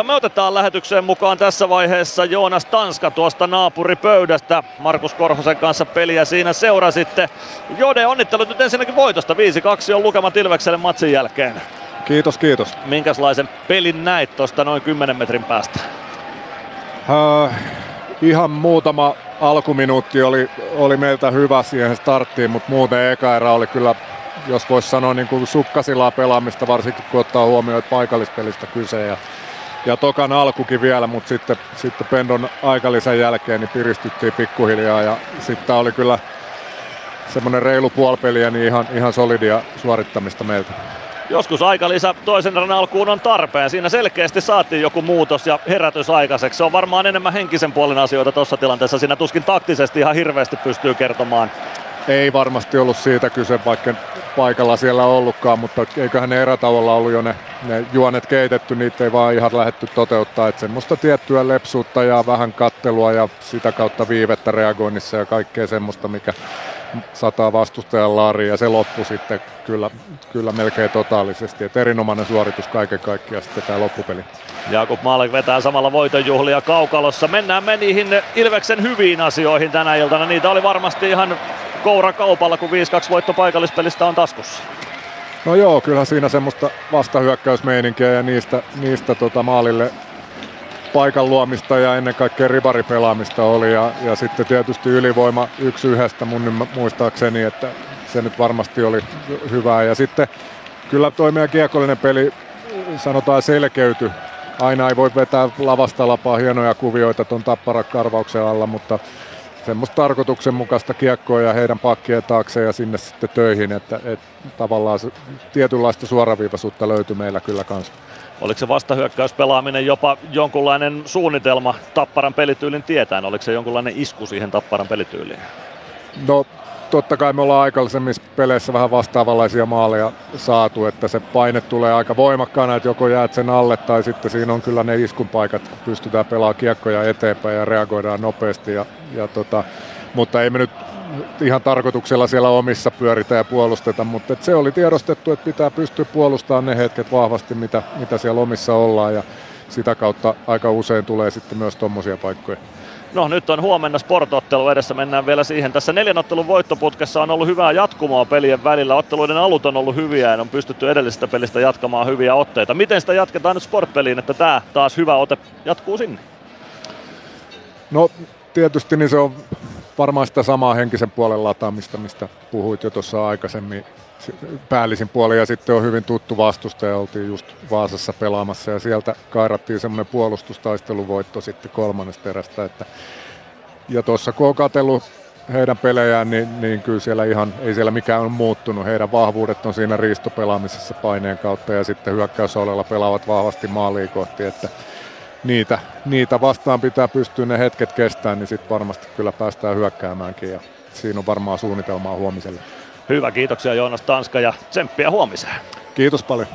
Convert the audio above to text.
mutta me otetaan lähetykseen mukaan tässä vaiheessa Joonas Tanska tuosta naapuripöydästä. Markus Korhosen kanssa peliä siinä seurasitte. Jode, onnittelut nyt ensinnäkin voitosta. 5-2 on lukemat Ilvekselle matsin jälkeen. Kiitos, kiitos. Minkälaisen pelin näit tuosta noin 10 metrin päästä? Uh, ihan muutama alkuminuutti oli, oli meiltä hyvä siihen starttiin, mutta muuten eka erä oli kyllä, jos voisi sanoa niin kuin sukkasilaa pelaamista, varsinkin kun ottaa huomioon, että paikallispelistä kyse. Ja, ja tokan alkukin vielä, mutta sitten, sitten Pendon aikalisen jälkeen niin piristyttiin pikkuhiljaa ja sitten oli kyllä semmoinen reilu puolpeliä, niin ihan, ihan solidia suorittamista meiltä. Joskus aikalisä toisen erän alkuun on tarpeen. Siinä selkeästi saatiin joku muutos ja herätys aikaiseksi. Se on varmaan enemmän henkisen puolen asioita tuossa tilanteessa. Siinä tuskin taktisesti ihan hirveästi pystyy kertomaan. Ei varmasti ollut siitä kyse, vaikka paikalla siellä ollutkaan, mutta eiköhän ne erätauolla ollut jo ne, ne juonet keitetty, niitä ei vaan ihan lähetty toteuttaa. Että semmoista tiettyä lepsuutta ja vähän kattelua ja sitä kautta viivettä reagoinnissa ja kaikkea semmoista, mikä sataa vastustajan laariin ja se loppu sitten kyllä, kyllä melkein totaalisesti. Et erinomainen suoritus kaiken kaikkiaan sitten tämä loppupeli. Jakub Maalek vetää samalla voitonjuhlia kaukalossa. Mennään me niihin Ilveksen hyviin asioihin tänä iltana. Niitä oli varmasti ihan koura kaupalla, kun 5-2 voitto paikallispelistä on taskussa. No joo, kyllä siinä semmoista vastahyökkäysmeininkiä ja niistä, niistä tota maalille paikan luomista ja ennen kaikkea ribaripelaamista oli ja, ja sitten tietysti ylivoima yksi yhdestä mun muistaakseni, että se nyt varmasti oli hyvää ja sitten kyllä toimia kiekollinen peli sanotaan selkeyty. Aina ei voi vetää lavasta lapaa hienoja kuvioita tuon tapparakarvauksen alla, mutta semmoista tarkoituksenmukaista kiekkoa ja heidän pakkien taakse ja sinne sitten töihin, että, että tavallaan se, tietynlaista suoraviivaisuutta löytyi meillä kyllä kanssa. Oliko se vastahyökkäyspelaaminen jopa jonkunlainen suunnitelma Tapparan pelityylin tietäen? Oliko se jonkunlainen isku siihen Tapparan pelityyliin? No totta kai me ollaan aikaisemmissa peleissä vähän vastaavanlaisia maaleja saatu, että se paine tulee aika voimakkaana, että joko jäät sen alle tai sitten siinä on kyllä ne iskun paikat, pystytään pelaamaan kiekkoja eteenpäin ja reagoidaan nopeasti. Ja, ja tota, mutta ei me nyt ihan tarkoituksella siellä omissa pyöritä ja puolusteta, mutta se oli tiedostettu, että pitää pystyä puolustamaan ne hetket vahvasti, mitä, mitä siellä omissa ollaan ja sitä kautta aika usein tulee sitten myös tuommoisia paikkoja. No nyt on huomenna sportottelu edessä, mennään vielä siihen. Tässä neljän ottelun voittoputkessa on ollut hyvää jatkumoa pelien välillä. Otteluiden alut on ollut hyviä ja on pystytty edellisestä pelistä jatkamaan hyviä otteita. Miten sitä jatketaan nyt sportpeliin, että tämä taas hyvä ote jatkuu sinne? No tietysti niin se on varmaan sitä samaa henkisen puolen lataamista, mistä puhuit jo tuossa aikaisemmin päällisin puoli ja sitten on hyvin tuttu vastustaja, oltiin just Vaasassa pelaamassa ja sieltä kairattiin semmoinen puolustustaisteluvoitto sitten kolmannesta erästä. Että, ja tuossa kun on katsellut heidän pelejään, niin, niin kyllä siellä ihan, ei siellä mikään on muuttunut. Heidän vahvuudet on siinä riistopelaamisessa paineen kautta ja sitten hyökkäysolella pelaavat vahvasti maaliin kohti, että niitä, niitä vastaan pitää pystyä ne hetket kestämään, niin sitten varmasti kyllä päästään hyökkäämäänkin ja siinä on varmaan suunnitelmaa huomiselle. Hyvä, kiitoksia Joonas Tanska ja tsemppiä huomiseen. Kiitos paljon.